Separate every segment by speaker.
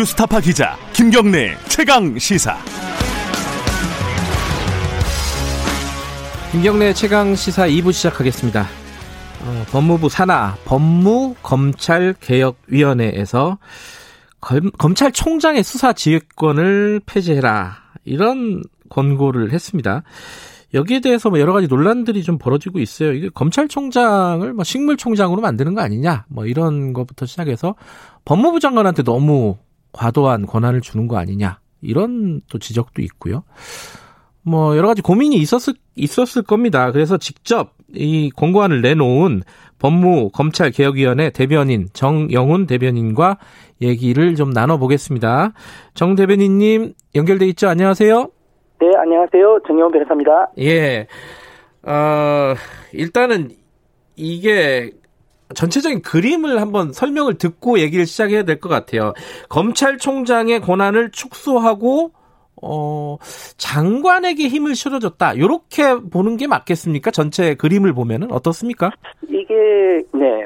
Speaker 1: 뉴스타파 기자 김경래 최강 시사.
Speaker 2: 김경래 최강 시사 2부 시작하겠습니다. 어, 법무부 산하 법무검찰개혁위원회에서 검, 검찰총장의 수사 지휘권을 폐지해라 이런 권고를 했습니다. 여기에 대해서 뭐 여러 가지 논란들이 좀 벌어지고 있어요. 이게 검찰총장을 뭐 식물총장으로 만드는 거 아니냐, 뭐 이런 것부터 시작해서 법무부 장관한테 너무 과도한 권한을 주는 거 아니냐, 이런 또 지적도 있고요. 뭐 여러 가지 고민이 있었을 있었을 겁니다. 그래서 직접 이 공고안을 내놓은 법무 검찰 개혁위원회 대변인 정영훈 대변인과 얘기를 좀 나눠보겠습니다. 정 대변인님 연결돼 있죠? 안녕하세요.
Speaker 3: 네, 안녕하세요. 정영훈 변호사입니다.
Speaker 2: 예. 어, 일단은 이게 전체적인 그림을 한번 설명을 듣고 얘기를 시작해야 될 것 같아요. 검찰총장의 권한을 축소하고 어, 장관에게 힘을 실어줬다. 이렇게 보는 게 맞겠습니까? 전체 그림을 보면은 어떻습니까?
Speaker 3: 이게 네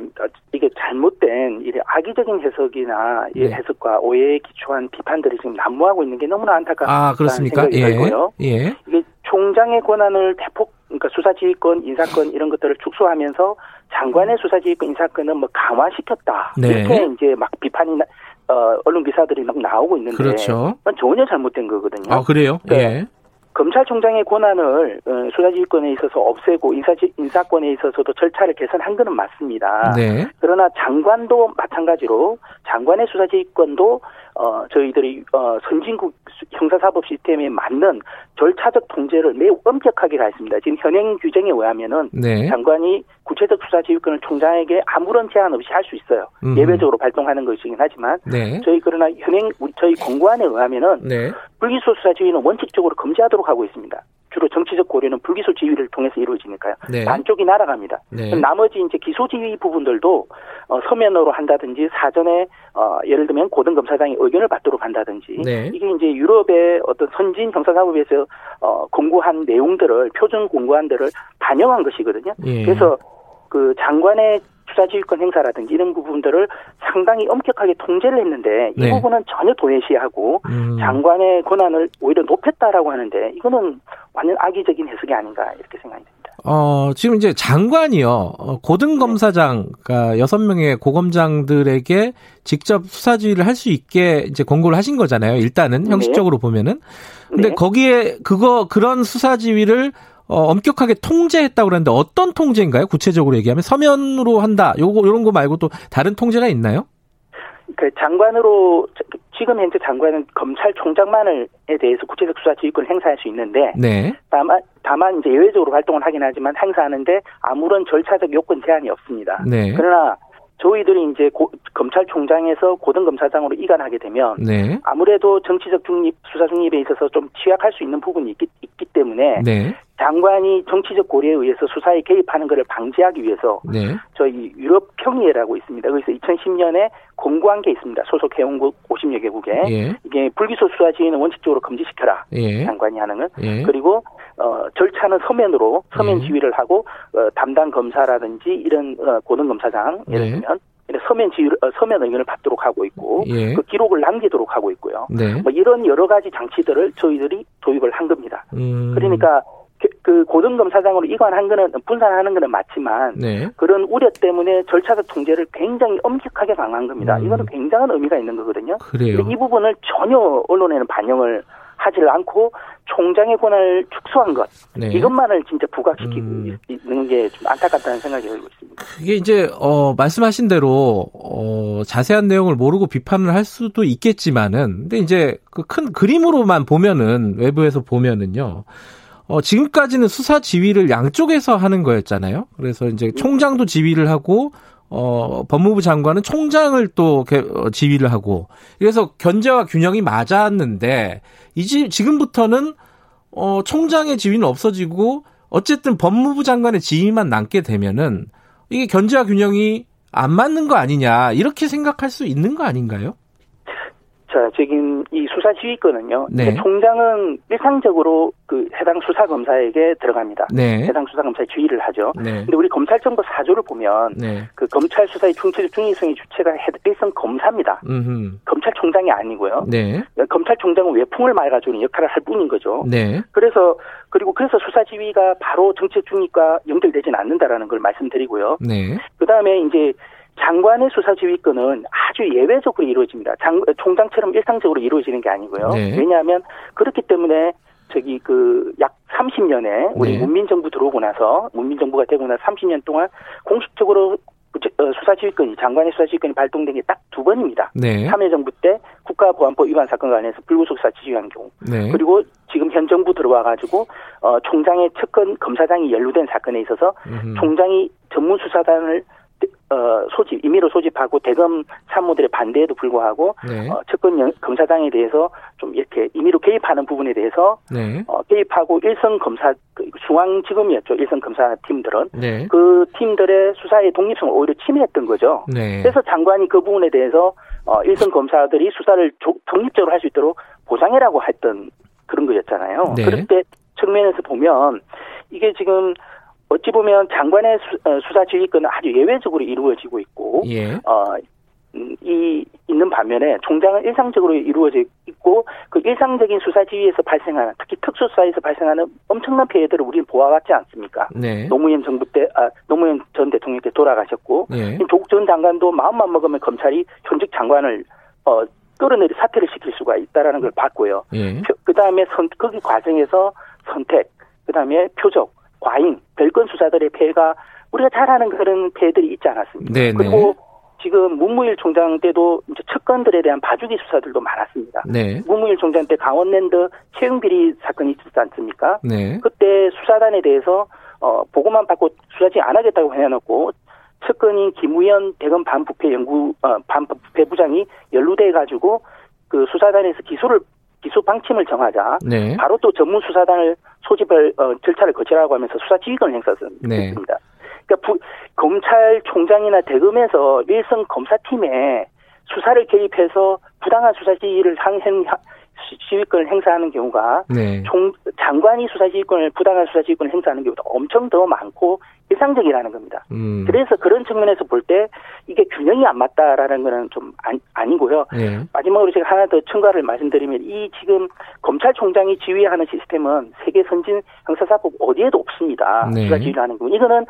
Speaker 3: 이게 잘못된 이 악의적인 해석이나 이
Speaker 2: 네.
Speaker 3: 해석과 오해에 기초한 비판들이 지금 난무하고 있는 게 너무나 안타깝다는
Speaker 2: 아 그렇습니까?
Speaker 3: 생각이
Speaker 2: 예.
Speaker 3: 들고요.
Speaker 2: 예.
Speaker 3: 이게 총장의 권한을 대폭 그러니까 수사지휘권, 인사권 이런 것들을 축소하면서 장관의 수사지휘권, 인사권은 뭐 강화시켰다.
Speaker 2: 네.
Speaker 3: 이렇게 이제 막 비판이 나- 어, 언론 기사들이 막 나오고 있는데
Speaker 2: 그렇죠.
Speaker 3: 전혀 잘못된 거거든요.
Speaker 2: 아 그래요?
Speaker 3: 네.
Speaker 2: 예.
Speaker 3: 검찰총장의 권한을 어, 수사지휘권에 있어서 없애고 인사지, 인사권에 있어서도 절차를 개선한 것은 맞습니다.
Speaker 2: 네.
Speaker 3: 그러나 장관도 마찬가지로 장관의 수사지휘권도 어, 저희들이 어, 선진국 수- 형사사법 시스템에 맞는 절차적 통제를 매우 엄격하게 가했습니다. 지금 현행 규정에 의하면은
Speaker 2: 네.
Speaker 3: 장관이 구체적 수사 지휘권을 총장에게 아무런 제한 없이 할 수 있어요.
Speaker 2: 음흠.
Speaker 3: 예외적으로 발동하는 것이긴 하지만
Speaker 2: 네.
Speaker 3: 저희 그러나 현행 저희 공고안에 의하면은
Speaker 2: 네.
Speaker 3: 불기소 수사 지휘는 원칙적으로 금지하도록 하고 있습니다. 주로 정치적 고려는 불기소 지휘를 통해서 이루어지니까요.
Speaker 2: 네.
Speaker 3: 반쪽이 날아갑니다.
Speaker 2: 네.
Speaker 3: 나머지 이제 기소 지휘 부분들도 어, 서면으로 한다든지 사전에 어, 예를 들면 고등검사장의 의견을 받도록 한다든지
Speaker 2: 네.
Speaker 3: 이게 이제 유럽의 어떤 선진 형사사법에서 어, 공고한 내용들을 표준 공고안들을 반영한 것이거든요.
Speaker 2: 예.
Speaker 3: 그래서 그 장관의 수사지휘권 행사라든지 이런 부분들을 상당히 엄격하게 통제를 했는데 이
Speaker 2: 네.
Speaker 3: 부분은 전혀 도외시하고
Speaker 2: 음.
Speaker 3: 장관의 권한을 오히려 높였다라고 하는데 이거는 완전 악의적인 해석이 아닌가 이렇게 생각이 듭니다.
Speaker 2: 어, 지금 이제 장관이요, 어, 고등검사장, 그러니까 여섯 명의 고검장들에게 직접 수사지휘를 할 수 있게 이제 권고를 하신 거잖아요. 일단은
Speaker 3: 네.
Speaker 2: 형식적으로 보면은. 근데
Speaker 3: 네.
Speaker 2: 거기에 그거, 그런 수사지휘를 어, 엄격하게 통제했다고 그러는데 어떤 통제인가요? 구체적으로 얘기하면 서면으로 한다. 요거, 요런 거 말고 또 다른 통제가 있나요?
Speaker 3: 그 장관으로 지금 현재 장관은 검찰총장만을에 대해서 구체적 수사 지휘권을 행사할 수 있는데
Speaker 2: 네.
Speaker 3: 다만 다만 이제 예외적으로 활동을 하긴 하지만 행사하는데 아무런 절차적 요건 제한이 없습니다.
Speaker 2: 네.
Speaker 3: 그러나 저희들이 이제 고- 검찰총장에서 고등검사장으로 이관하게 되면
Speaker 2: 네.
Speaker 3: 아무래도 정치적 중립, 수사 중립에 있어서 좀 취약할 수 있는 부분이 있기, 있기 때문에
Speaker 2: 네.
Speaker 3: 장관이 정치적 고려에 의해서 수사에 개입하는 것을 방지하기 위해서
Speaker 2: 네.
Speaker 3: 저희 유럽 평의회라고 있습니다. 그래서 2010년에 공고한 게 있습니다. 소속 회원국 50여 개국에
Speaker 2: 예.
Speaker 3: 이게 불기소 수사 지휘는 원칙적으로 금지시켜라.
Speaker 2: 예.
Speaker 3: 장관이 하는 건.
Speaker 2: 예.
Speaker 3: 그리고 어, 절차는 서면으로 서면
Speaker 2: 예.
Speaker 3: 지휘를 하고 어, 담당 검사라든지 이런 어, 고등 검사장 예를
Speaker 2: 예.
Speaker 3: 들면 이런 서면 지휘를 어, 서면 의견을 받도록 하고 있고
Speaker 2: 예.
Speaker 3: 그 기록을 남기도록 하고 있고요.
Speaker 2: 네.
Speaker 3: 뭐 이런 여러 가지 장치들을 저희들이 도입을 한 겁니다.
Speaker 2: 음.
Speaker 3: 그러니까 그- 그 고등검사장으로 이관한 거는 분산하는 거는 맞지만
Speaker 2: 네.
Speaker 3: 그런 우려 때문에 절차적 통제를 굉장히 엄격하게 강화한 겁니다.
Speaker 2: 음.
Speaker 3: 이거는 굉장한 의미가 있는 거거든요.
Speaker 2: 그래요.
Speaker 3: 근데 이 부분을 전혀 언론에는 반영을 하질 않고 총장의 권한을 축소한 것
Speaker 2: 네.
Speaker 3: 이것만을 진짜 부각시키고
Speaker 2: 음.
Speaker 3: 있- 있는 게 좀 안타깝다는 생각이 들고 있습니다.
Speaker 2: 이게 이제 어 말씀하신 대로 어 자세한 내용을 모르고 비판을 할 수도 있겠지만은 근데 이제 그 큰 그림으로만 보면은 외부에서 보면은요. 어 지금까지는 수사 지휘를 양쪽에서 하는 거였잖아요. 그래서 이제 총장도 지휘를 하고 어 법무부 장관은 총장을 또 개- 어, 지휘를 하고 그래서 견제와 균형이 맞았는데 이제 지금부터는 어 총장의 지휘는 없어지고 어쨌든 법무부 장관의 지휘만 남게 되면은 이게 견제와 균형이 안 맞는 거 아니냐 이렇게 생각할 수 있는 거 아닌가요?
Speaker 3: 자, 지금 이 수사 지휘권은요.
Speaker 2: 네.
Speaker 3: 총장은 일상적으로 그 해당 수사 검사에게 들어갑니다.
Speaker 2: 네.
Speaker 3: 해당 수사 검사의 지휘를 하죠.
Speaker 2: 네.
Speaker 3: 근데 우리 검찰정보 사조를 보면
Speaker 2: 네.
Speaker 3: 그 검찰 수사의 중체적 중의성의 주체가 해- 일선 검사입니다.
Speaker 2: 음.
Speaker 3: 검찰총장이 아니고요.
Speaker 2: 네.
Speaker 3: 검찰총장은 외풍을 맑아주는 역할을 할 뿐인 거죠.
Speaker 2: 네.
Speaker 3: 그래서 그리고 그래서 수사 지휘가 바로 정책 중위과 연결되지는 않는다라는 걸 말씀드리고요.
Speaker 2: 네.
Speaker 3: 그 다음에 이제 장관의 수사 지휘권은 아주 예외적으로 이루어집니다. 장, 총장처럼 일상적으로 이루어지는 게 아니고요.
Speaker 2: 네.
Speaker 3: 왜냐하면 그렇기 때문에 저기 그 약 30년에 우리
Speaker 2: 네.
Speaker 3: 문민정부 들어오고 나서 문민정부가 되고 나서 30년 동안 공식적으로 어, 수사 지휘권이 장관의 수사 지휘권이 발동된 게 딱 두 번입니다.
Speaker 2: 네.
Speaker 3: 참여정부 때 국가보안법 위반 사건과 관련해서 불구속 수사 지휘한 경우
Speaker 2: 네.
Speaker 3: 그리고 지금 현 정부 들어와 가지고 어 총장의 측근 검사장이 연루된 사건에 있어서
Speaker 2: 음흠.
Speaker 3: 총장이 전문 수사단을 어 소집 임의로 소집하고 대검 참모들의 반대에도 불구하고
Speaker 2: 네.
Speaker 3: 어 측근 연- 검사장에 대해서 좀 이렇게 임의로 개입하는 부분에 대해서
Speaker 2: 네.
Speaker 3: 어 개입하고 일선 검사 그 중앙지검이었죠 일선 검사 팀들은
Speaker 2: 네.
Speaker 3: 그 팀들의 수사의 독립성을 오히려 침해했던 거죠.
Speaker 2: 네.
Speaker 3: 그래서 장관이 그 부분에 대해서 어, 일선 검사들이 수사를 조- 독립적으로 할 수 있도록 보상해라고 했던 그런 거였잖아요.
Speaker 2: 네.
Speaker 3: 때 측면에서 보면 이게 지금 어찌 보면 장관의 수, 사 지휘권은 아주 예외적으로 이루어지고 있고
Speaker 2: 예.
Speaker 3: 어, 음, 이 있는 반면에 총장은 일상적으로 이루어져 있고 그 일상적인 수사 지휘에서 발생하는 특히 특수수사에서 발생하는 엄청난 피해들을 우리는 보아왔지 않습니까?
Speaker 2: 네.
Speaker 3: 노무현 정부 때, 아, 노무현 전 대통령 때 돌아가셨고,
Speaker 2: 예.
Speaker 3: 조국 전 장관도 마음만 먹으면 검찰이 현직 장관을, 어, 끌어내리 사퇴를 시킬 수가 있다라는 걸 봤고요.
Speaker 2: 예.
Speaker 3: 그 다음에 선, 거기 과정에서 선택, 그 다음에 표적, 과잉, 별건 수사들의 폐해가 우리가 잘 아는 그런 폐해들이 있지 않았습니까?
Speaker 2: 네네.
Speaker 3: 그리고 지금 문무일 총장 때도 이제 측근들에 대한 봐주기 수사들도 많았습니다.
Speaker 2: 네.
Speaker 3: 문무일 총장 때 강원랜드 채용 비리 사건이 있었지 않습니까?
Speaker 2: 네.
Speaker 3: 그때 수사단에 대해서 어 보고만 받고 수사지 안 하겠다고 해놓고 측근인 김우현 대검 반부패 연구 어 반부패 부장이 연루돼 가지고 그 수사단에서 기소를 기소 방침을 정하자
Speaker 2: 네.
Speaker 3: 바로 또 전문 수사단을 소집을 어, 절차를 거치라고 하면서 수사 지휘권을 행사했습니다.
Speaker 2: 네.
Speaker 3: 그러니까 부- 검찰총장이나 대검에서 일선 검사팀에 수사를 개입해서 부당한 수사 지휘를 한 행, 시- 시위권을 행사하는 경우가
Speaker 2: 네.
Speaker 3: 총 장관이 수사 지휘권을 부당한 수사 지휘권을 행사하는 경우가 엄청 더 많고 일상적이라는 겁니다.
Speaker 2: 음.
Speaker 3: 그래서 그런 측면에서 볼 때 이게 균형이 안 맞다라는 거는 좀 아니, 아니고요.
Speaker 2: 예.
Speaker 3: 마지막으로 제가 하나 더 첨가를 말씀드리면 이 지금 검찰총장이 지휘하는 시스템은 세계 선진 형사사법 어디에도 없습니다.
Speaker 2: 네.
Speaker 3: 수사 지휘를 하는 경우 이거는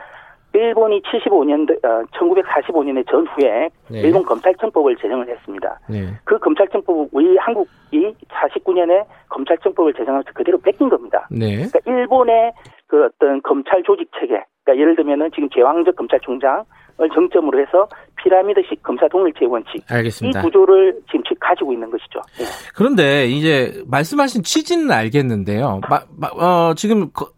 Speaker 3: 일본이 75년, 어, 1945년의 전후에
Speaker 2: 네.
Speaker 3: 일본 검찰청법을 제정을 했습니다.
Speaker 2: 네.
Speaker 3: 그 검찰청법 우리 한국이 49년에 검찰청법을 제정하면서 그대로 뺏긴 겁니다.
Speaker 2: 네.
Speaker 3: 그러니까 일본의 그 어떤 검찰 조직 체계, 그러니까 예를 들면은 지금 제왕적 검찰총장을 정점으로 해서 피라미드식 검사 동일체 원칙 이
Speaker 2: 알겠습니다.
Speaker 3: 구조를 지금 지- 가지고 있는 것이죠. 예.
Speaker 2: 그런데 이제 말씀하신 취지는 알겠는데요. 마- 마- 어, 지금 거- 거-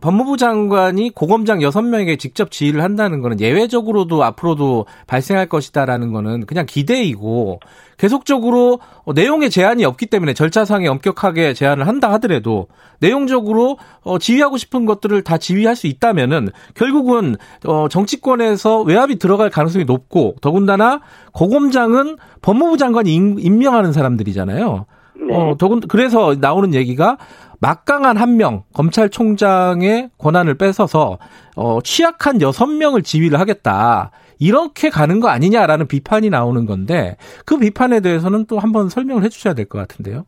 Speaker 2: 법무부 장관이 고검장 6명에게 직접 지휘를 한다는 거는 예외적으로도 앞으로도 발생할 것이다라는 거는 그냥 기대이고 계속적으로 어, 내용에 제한이 없기 때문에 절차상에 엄격하게 제한을 한다 하더라도 내용적으로 어, 지휘하고 싶은 것들을 다 지휘할 수 있다면은 결국은 어, 정치권에서 외압이 들어갈 가능성이 높고 더군다나 고검장은 법무부 장관이 임- 임명하는 사람들이잖아요.
Speaker 3: 네.
Speaker 2: 어, 더군 그래서 나오는 얘기가 막강한 한 명 검찰총장의 권한을 뺏어서 어, 취약한 여섯 명을 지휘를 하겠다. 이렇게 가는 거 아니냐라는 비판이 나오는 건데 그 비판에 대해서는 또 한번 설명을 해주셔야 될 것 같은데요.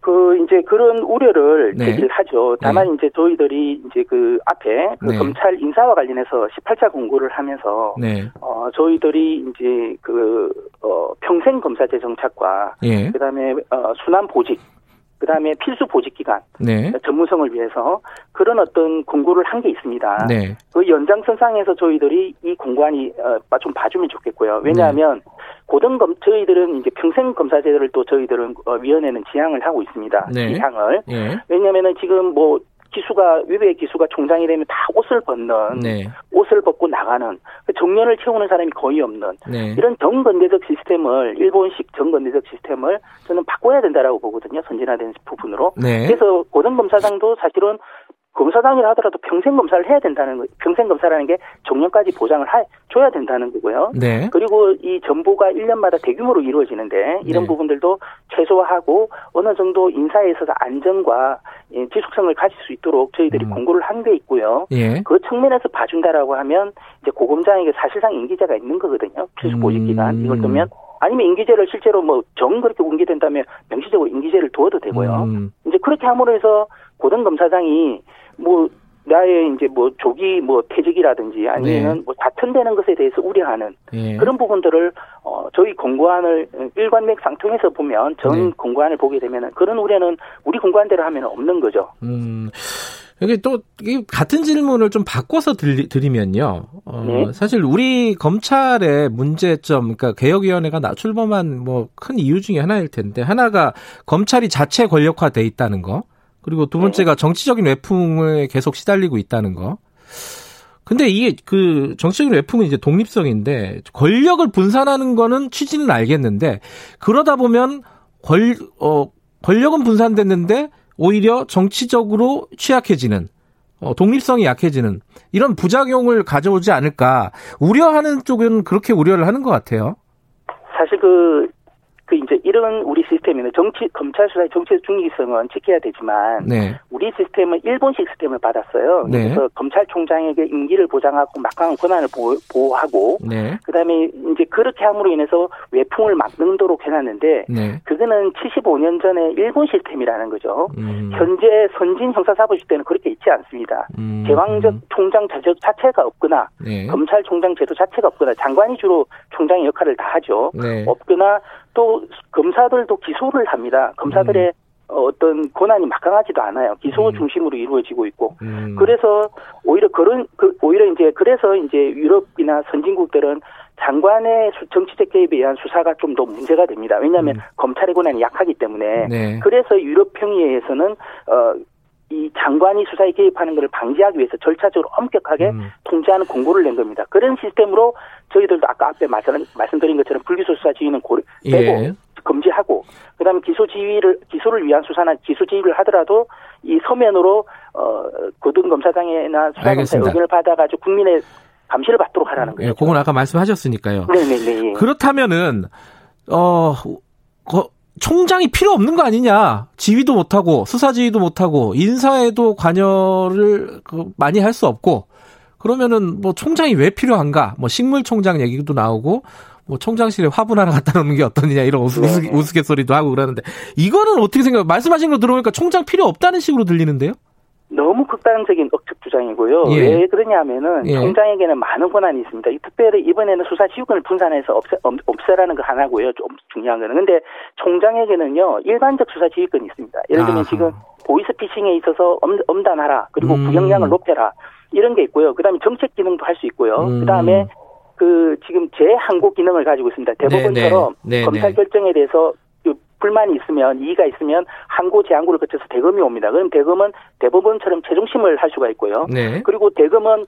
Speaker 3: 그 이제 그런 우려를
Speaker 2: 네.
Speaker 3: 제기를 하죠. 다만 이제 저희들이 이제 그 앞에 그
Speaker 2: 네.
Speaker 3: 검찰 인사와 관련해서 18차 공고를 하면서
Speaker 2: 네,
Speaker 3: 어 저희들이 이제 그어 평생 검사제 정착과
Speaker 2: 예,
Speaker 3: 그다음에 어 순환 보직 그다음에 필수 보직 기간
Speaker 2: 네,
Speaker 3: 전문성을 위해서 그런 어떤 공고를 한 게 있습니다.
Speaker 2: 네,
Speaker 3: 그 연장선상에서 저희들이 이 공관이 어, 좀 봐주면 좋겠고요. 왜냐하면
Speaker 2: 네.
Speaker 3: 고등검 저희들은 이제 평생 검사제를 또 저희들은 어, 위원회는 지향을 하고 있습니다.
Speaker 2: 네.
Speaker 3: 지향을
Speaker 2: 예,
Speaker 3: 왜냐하면은 지금 뭐 기수가 위배 기수가 총장이 되면 다 옷을 벗는
Speaker 2: 네,
Speaker 3: 옷을 벗고 나가는 그 정년을 채우는 사람이 거의 없는
Speaker 2: 네,
Speaker 3: 이런 정건대적 시스템을 일본식 정건대적 시스템을 저는 바꿔야 된다라고 보거든요. 선진화된 부분으로.
Speaker 2: 네,
Speaker 3: 그래서 고등검사장도 사실은 검사장이라 하더라도 평생 검사를 해야 된다는 거, 평생 검사라는 게 정년까지 보장을 해 줘야 된다는 거고요.
Speaker 2: 네.
Speaker 3: 그리고 이 정보가 1년마다 대규모로 이루어지는데 이런
Speaker 2: 네.
Speaker 3: 부분들도 최소화하고 어느 정도 인사에 있어서 안정과 예, 지속성을 가질 수 있도록 저희들이
Speaker 2: 음.
Speaker 3: 공고를 한 게 있고요.
Speaker 2: 예.
Speaker 3: 그 측면에서 봐준다라고 하면 이제 고검장에게 사실상 임기제가 있는 거거든요. 필수 보직 기간
Speaker 2: 음.
Speaker 3: 이걸 두면 아니면 임기제를 실제로 뭐 정 그렇게 공개된다면 명시적으로 임기제를 두어도 되고요.
Speaker 2: 음.
Speaker 3: 이제 그렇게 함으로 해서 고등 검사장이 뭐 나의 이제 뭐 조기 뭐 퇴직이라든지 아니면
Speaker 2: 네.
Speaker 3: 뭐 자천되는 것에 대해서 우려하는
Speaker 2: 예.
Speaker 3: 그런 부분들을 어 저희 공고안을 일관맥 상 통해서 보면 전
Speaker 2: 네.
Speaker 3: 공고안을 보게 되면은 그런 우려는 우리 공고안대로 하면 없는 거죠.
Speaker 2: 음, 여기 또, 이 같은 질문을 좀 바꿔서 드리, 드리면요. 어,
Speaker 3: 네.
Speaker 2: 사실 우리 검찰의 문제점, 그러니까 개혁위원회가 나 출범한 뭐 큰 이유 중에 하나일 텐데, 하나가 검찰이 자체 권력화돼 있다는 거, 그리고 두 번째가 정치적인 외풍에 계속 시달리고 있다는 거. 근데 이게 그 정치적인 외풍은 이제 독립성인데 권력을 분산하는 거는 취지는 알겠는데 그러다 보면 권, 어, 권력은 분산됐는데 오히려 정치적으로 취약해지는 어, 독립성이 약해지는 이런 부작용을 가져오지 않을까 우려하는 쪽은 그렇게 우려를 하는 것 같아요.
Speaker 3: 사실 그, 그 이제 이런 우리 시스템에는 정치, 검찰 수사의 정치적 중립성은 지켜야 되지만
Speaker 2: 네,
Speaker 3: 우리 시스템은 일본식 시스템을 받았어요.
Speaker 2: 네.
Speaker 3: 그래서 검찰총장에게 임기를 보장하고 막강한 권한을 보호, 보호하고
Speaker 2: 네,
Speaker 3: 그다음에 이제 그렇게 함으로 인해서 외풍을 막는도록 해놨는데
Speaker 2: 네.
Speaker 3: 그거는 75년 전에 일본 시스템이라는 거죠.
Speaker 2: 음,
Speaker 3: 현재 선진 형사사법시 때는 그렇게 있지 않습니다.
Speaker 2: 음,
Speaker 3: 제왕적 총장 제도 자체가 없거나
Speaker 2: 네,
Speaker 3: 검찰총장 제도 자체가 없거나 장관이 주로 총장의 역할을 다 하죠.
Speaker 2: 네,
Speaker 3: 없거나 또 검사들도 기소를 합니다. 검사들의 어, 어떤 권한이 막강하지도 않아요. 기소
Speaker 2: 음.
Speaker 3: 중심으로 이루어지고 있고.
Speaker 2: 음,
Speaker 3: 그래서 오히려 그런 그 오히려 이제 그래서 이제 유럽이나 선진국들은 장관의 수- 정치적 개입에 의한 수사가 좀 더 문제가 됩니다. 왜냐하면
Speaker 2: 음.
Speaker 3: 검찰의 권한이 약하기 때문에.
Speaker 2: 네,
Speaker 3: 그래서 유럽 평의회에서는 어, 이 장관이 수사에 개입하는 것을 방지하기 위해서 절차적으로 엄격하게
Speaker 2: 음,
Speaker 3: 통제하는 공고를 낸 겁니다. 그런 시스템으로 저희들도 아까 앞에 말씀, 말씀드린 것처럼 불기소 수사 지휘는 고려, 빼고
Speaker 2: 예,
Speaker 3: 금지하고 그다음에 기소 지휘를 기소를 위한 수사나 기소 지휘를 하더라도 이 서면으로 어 고등 검사장이나 수사검사의
Speaker 2: 알겠습니다.
Speaker 3: 의견을 받아가지고 국민의 감시를 받도록 하라는
Speaker 2: 예,
Speaker 3: 거죠.
Speaker 2: 그건 아까 말씀하셨으니까요.
Speaker 3: 네네네. 예.
Speaker 2: 그렇다면은 어 거- 총장이 필요 없는 거 아니냐? 지휘도 못하고 수사 지휘도 못하고 인사에도 관여를 그 많이 할 수 없고 그러면은 뭐 총장이 왜 필요한가? 뭐 식물 총장 얘기도 나오고 뭐 총장실에 화분 하나 갖다 놓는 게 어떠느냐 이런 우스, 우스,
Speaker 3: 네.
Speaker 2: 우스갯소리도 하고 그러는데 이거는 어떻게 생각해요? 말씀하신 거 들어보니까 총장 필요 없다는 식으로 들리는데요?
Speaker 3: 너무 극단적인 억측 주장이고요.
Speaker 2: 예.
Speaker 3: 왜 그러냐면은
Speaker 2: 예.
Speaker 3: 총장에게는 많은 권한이 있습니다. 이 특별히 이번에는 수사 지휘권을 분산해서 없애, 없- 없애라는 거 하나고요. 좀 중요한 거는. 근데 총장에게는요, 일반적 수사 지휘권이 있습니다. 예를 들면
Speaker 2: 아하.
Speaker 3: 지금 보이스피싱에 있어서 엄, 엄단하라. 그리고
Speaker 2: 음.
Speaker 3: 구형량을 높여라. 이런 게 있고요. 그 다음에 정책 기능도 할 수 있고요.
Speaker 2: 음.
Speaker 3: 그 다음에 그 지금 재항고 기능을 가지고 있습니다. 대법원처럼
Speaker 2: 네, 네,
Speaker 3: 검찰
Speaker 2: 네.
Speaker 3: 결정에 대해서 그 불만이 있으면 이의가 있으면 항고 재항고를 거쳐서 대검이 옵니다. 그럼 대검은 대법원처럼 최종심을 할 수가 있고요.
Speaker 2: 네.
Speaker 3: 그리고 대검은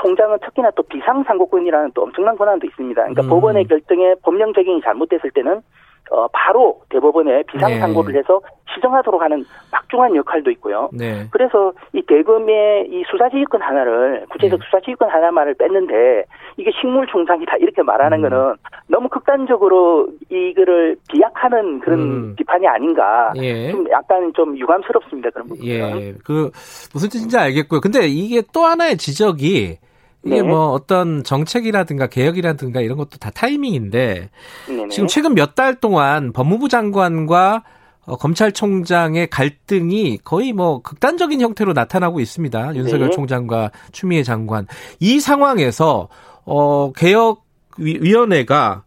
Speaker 3: 총장은 특히나 또 비상상고권이라는 또 엄청난 권한도 있습니다. 그러니까
Speaker 2: 음.
Speaker 3: 법원의 결정에 법령 적용이 잘못됐을 때는 어 바로 대법원에 비상상고를
Speaker 2: 네.
Speaker 3: 해서 시정하도록 하는 막중한 역할도 있고요.
Speaker 2: 네.
Speaker 3: 그래서 이 대검의 이 수사지휘권 하나를 구체적
Speaker 2: 네.
Speaker 3: 수사지휘권 하나만을 뺐는데 이게 식물총장이다 이렇게 말하는
Speaker 2: 음.
Speaker 3: 거는 너무 극단적으로 이거를 비약하는 그런
Speaker 2: 음.
Speaker 3: 비판이 아닌가.
Speaker 2: 예.
Speaker 3: 좀 약간 좀 유감스럽습니다 그런 부분은.
Speaker 2: 예, 그 무슨 뜻인지 알겠고요. 근데 이게 또 하나의 지적이 이게
Speaker 3: 네.
Speaker 2: 뭐 어떤 정책이라든가 개혁이라든가 이런 것도 다 타이밍인데
Speaker 3: 네네.
Speaker 2: 지금 최근 몇 달 동안 법무부 장관과 어, 검찰총장의 갈등이 거의 뭐 극단적인 형태로 나타나고 있습니다. 윤석열
Speaker 3: 네.
Speaker 2: 총장과 추미애 장관. 이 상황에서 어 개혁 위- 위원회가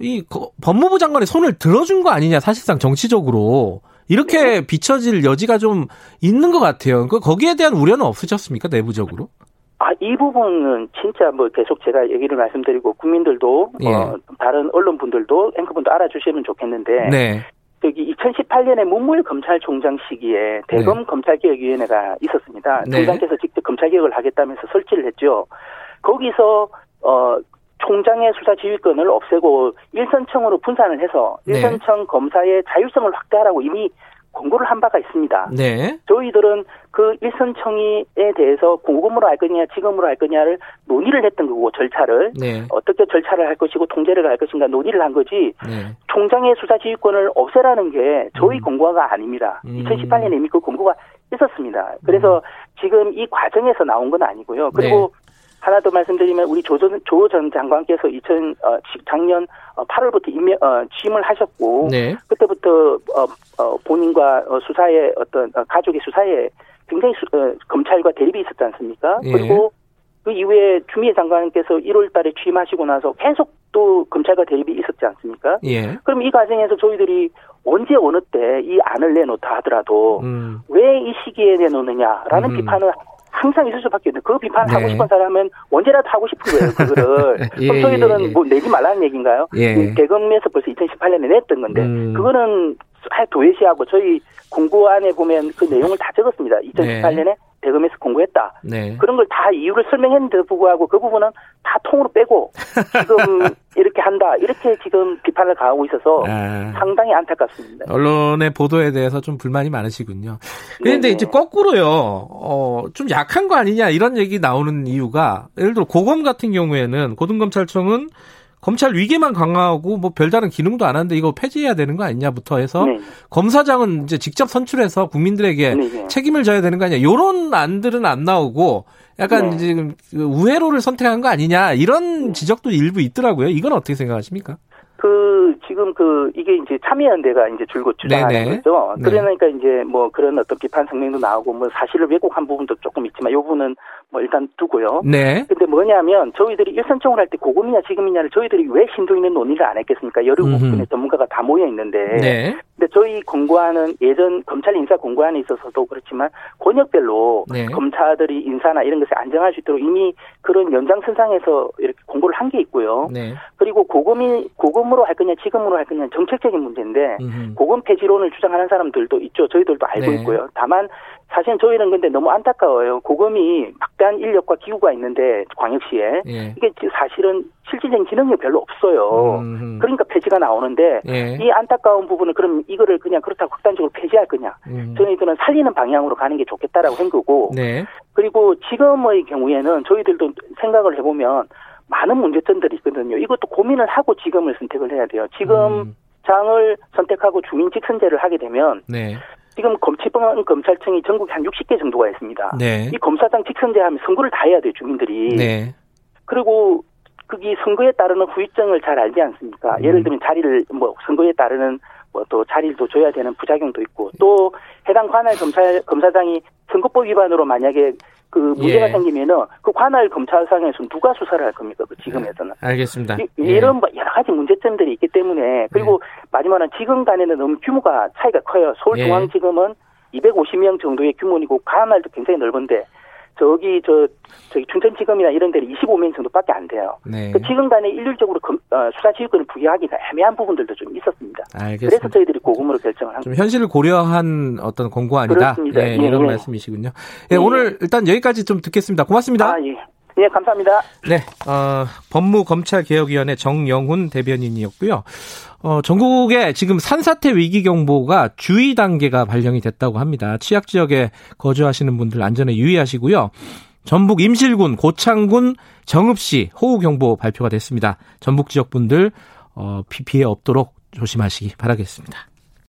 Speaker 2: 이 거- 법무부 장관의 손을 들어준 거 아니냐 사실상 정치적으로 이렇게
Speaker 3: 네.
Speaker 2: 비춰질 여지가 좀 있는 것 같아요. 그 거기에 대한 우려는 없으셨습니까 내부적으로?
Speaker 3: 아, 이 부분은 진짜 뭐 계속 제가 얘기를 말씀드리고 국민들도
Speaker 2: 예.
Speaker 3: 어, 다른 언론분들도 앵커분도 알아주시면 좋겠는데
Speaker 2: 네,
Speaker 3: 저기 2018년에 문물 검찰총장 시기에 대검 검찰개혁위원회가 있었습니다.
Speaker 2: 네.
Speaker 3: 총장께서 직접 검찰개혁을 하겠다면서 설치를 했죠. 거기서 어 총장의 수사 지휘권을 없애고 일선청으로 분산을 해서
Speaker 2: 네.
Speaker 3: 일선청 검사의 자율성을 확대하라고 이미 공고를 한 바가 있습니다.
Speaker 2: 네.
Speaker 3: 저희들은 그 일선청의에 대해서 고금으로 할 거냐, 지금으로 할 거냐를 논의를 했던 거고 절차를
Speaker 2: 네.
Speaker 3: 어떻게 절차를 할 것이고 통제를 할 것인가 논의를 한 거지.
Speaker 2: 네.
Speaker 3: 총장의 수사 지휘권을 없애라는 게 저희
Speaker 2: 음.
Speaker 3: 공고가 아닙니다.
Speaker 2: 음.
Speaker 3: 2018년에 이미 그 공고가 있었습니다. 그래서 지금 이 과정에서 나온 건 아니고요. 그리고
Speaker 2: 네.
Speaker 3: 하나 더 말씀드리면 우리 조전 조전 장관께서 2000 어, 지- 작년 어, 8월부터 임명 어, 취임을 하셨고
Speaker 2: 네.
Speaker 3: 그때부터 어, 어, 본인과 어, 수사에 어떤 어, 가족의 수사에 굉장히 수- 어, 검찰과 대립이 있었지 않습니까?
Speaker 2: 예.
Speaker 3: 그리고 그 이후에 추미애 장관께서 1월달에 취임하시고 나서 계속 또 검찰과 대립이 있었지 않습니까?
Speaker 2: 예.
Speaker 3: 그럼 이 과정에서 저희들이 언제 어느 때 이 안을 내놓다 하더라도
Speaker 2: 음.
Speaker 3: 왜이 시기에 내놓느냐라는
Speaker 2: 음.
Speaker 3: 비판은 항상 있을 수밖에 없는데 그 비판
Speaker 2: 네.
Speaker 3: 하고 싶은 사람은 언제라도 하고 싶은 거예요 그거를
Speaker 2: 예,
Speaker 3: 그럼 저희들은
Speaker 2: 예, 예.
Speaker 3: 뭐 내지 말라는 얘기인가요?
Speaker 2: 예.
Speaker 3: 이 대검에서 벌써 2018년에 냈던 건데
Speaker 2: 음.
Speaker 3: 그거는 하- 도외시하고 저희 공고 안에 보면 그 내용을 다 적었습니다. 2018년에 대검에서 공고했다.
Speaker 2: 네.
Speaker 3: 그런 걸 다 이유를 설명했는데도 불구하고 그 부분은 다 통으로 빼고 지금 이렇게 한다 이렇게 지금 비판을 가하고 있어서
Speaker 2: 아.
Speaker 3: 상당히 안타깝습니다.
Speaker 2: 언론의 보도에 대해서 좀 불만이 많으시군요. 그런데. 이제 거꾸로요, 어, 좀 약한 거 아니냐 이런 얘기 나오는 이유가 예를 들어 고검 같은 경우에는 고등검찰청은 검찰 위계만 강화하고 뭐 별다른 기능도 안 하는데 이거 폐지해야 되는 거 아니냐부터 해서
Speaker 3: 네.
Speaker 2: 검사장은 이제 직접 선출해서 국민들에게
Speaker 3: 네, 네.
Speaker 2: 책임을 져야 되는 거 아니냐 이런 안들은 안 나오고 약간
Speaker 3: 네.
Speaker 2: 지금 그 우회로를 선택한 거 아니냐 이런 지적도 일부 있더라고요. 이건 어떻게 생각하십니까?
Speaker 3: 그 지금 그 이게 이제 참여연대가 이제 줄곧 주장하는. 거죠.
Speaker 2: 네.
Speaker 3: 그러니까 이제 뭐 그런 어떤 비판 성명도 나오고 뭐 사실을 왜곡한 부분도 조금 있지만 이 부분은 뭐 일단 두고요.
Speaker 2: 네.
Speaker 3: 근데 뭐냐면 저희들이 일선청을 할 때 고금이냐 지금이냐를 저희들이 왜 심도 있는 논의를 안 했겠습니까?
Speaker 2: 음흠.
Speaker 3: 17분의 전문가가 다 모여 있는데.
Speaker 2: 네.
Speaker 3: 근데 저희 공고안은 예전 검찰 인사 공고안에 있어서도 그렇지만 권역별로
Speaker 2: 네.
Speaker 3: 검사들이 인사나 이런 것을 안정할 수 있도록 이미 그런 연장선상에서 이렇게 공고를 한 게 있고요.
Speaker 2: 네.
Speaker 3: 그리고 고금이 고금으로 할 거냐 지금으로 할 거냐 정책적인 문제인데
Speaker 2: 음흠.
Speaker 3: 고금 폐지론을 주장하는 사람들도 있죠. 저희들도 알고
Speaker 2: 네.
Speaker 3: 있고요. 다만 사실 저희는 근데 너무 안타까워요. 고금이 막대한 인력과 기구가 있는데 광역시에
Speaker 2: 예.
Speaker 3: 이게 사실은 실질적인 기능이 별로 없어요.
Speaker 2: 음흠.
Speaker 3: 그러니까 폐지가 나오는데
Speaker 2: 예.
Speaker 3: 이 안타까운 부분은 그럼 이거를 그냥 그렇다고 극단적으로 폐지할 거냐?
Speaker 2: 음.
Speaker 3: 저희들은 살리는 방향으로 가는 게 좋겠다라고 한 거고
Speaker 2: 네.
Speaker 3: 그리고 지금의 경우에는 저희들도 생각을 해보면 많은 문제점들이 있거든요. 이것도 고민을 하고 지금을 선택을 해야 돼요. 지금
Speaker 2: 음.
Speaker 3: 장을 선택하고 주민 직선제를 하게 되면
Speaker 2: 네.
Speaker 3: 지금 검치범 검찰청이 전국에 한 60개 정도가 있습니다.
Speaker 2: 네.
Speaker 3: 이 검사장 직선제하면 선거를 다 해야 돼요, 주민들이.
Speaker 2: 네.
Speaker 3: 그리고 그게 선거에 따르는 후유증을 잘 알지 않습니까?
Speaker 2: 음.
Speaker 3: 예를 들면 자리를 뭐 선거에 따르는 뭐 또 자리를 또 줘야 되는 부작용도 있고 또 해당 관할 검찰 검사장이 선거법 위반으로 만약에 그 문제가
Speaker 2: 예.
Speaker 3: 생기면은 그 관할 검찰상에서 누가 수사를 할 겁니까? 그 지금에서는.
Speaker 2: 알겠습니다.
Speaker 3: 이-
Speaker 2: 예. 네.
Speaker 3: 이런 뭐 여러 가지 문제점들이 있기 때문에 그리고 마지막은 지금 간에는 너무 규모가 차이가 커요.
Speaker 2: 예.
Speaker 3: 서울중앙지검은 250명 정도의 규모이고 관할도 굉장히 넓은데 저기 저 저기 춘천지검이나 이런 데는 25명 정도밖에 안 돼요.
Speaker 2: 네.
Speaker 3: 그 지금 간에 일률적으로 검- 어, 수사 지휘권을 부여하기가 애매한 부분들도 좀 있었습니다. 그래서
Speaker 2: 알겠습니다.
Speaker 3: 저희들이 고금으로 결정을 한
Speaker 2: 좀 현실을 고려한 어떤 공고 아니다.
Speaker 3: 그렇습니다.
Speaker 2: 예,
Speaker 3: 예,
Speaker 2: 이런
Speaker 3: 예.
Speaker 2: 말씀이시군요. 예,
Speaker 3: 예.
Speaker 2: 오늘 일단 여기까지 좀 듣겠습니다. 고맙습니다.
Speaker 3: 아, 예. 예, 감사합니다.
Speaker 2: 네, 어, 법무검찰개혁위원회 정영훈 대변인이었고요. 어, 전국에 지금 산사태 위기 경보가 주의 단계가 발령이 됐다고 합니다. 취약 지역에 거주하시는 분들 안전에 유의하시고요. 전북 임실군, 고창군, 정읍시 호우 경보 발표가 됐습니다. 전북 지역 분들 어, 피 피해 없도록 조심하시기 바라겠습니다.